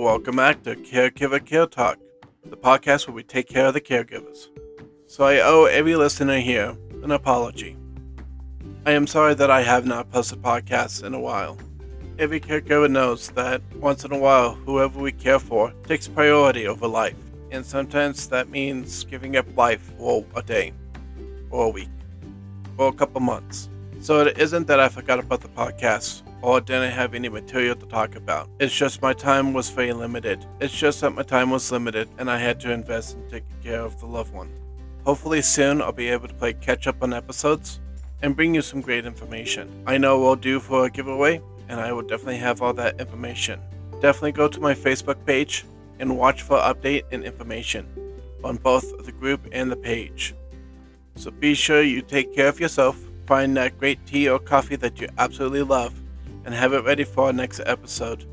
welcome back to Caregiver Care Talk, the podcast where we take care of the caregivers. So I owe every listener here an apology. I am sorry that I have not posted podcasts in a while. Every caregiver knows that once in a while, whoever we care for takes priority over life, and sometimes that means giving up life for a day, or a week, or a couple months. So it isn't that I forgot about the podcast or didn't have any material to talk about. It's just my time was very limited. It's just that my time was limited and I had to invest in taking care of the loved one. Hopefully, soon I'll be able to play catch up on episodes and bring you some great information. I know we'll do for a giveaway, and I will definitely have all that information. Definitely go to my Facebook page and watch for update and information on both the group and the page. So be sure you take care of yourself, find that great tea or coffee that you absolutely love, and have it ready for our next episode.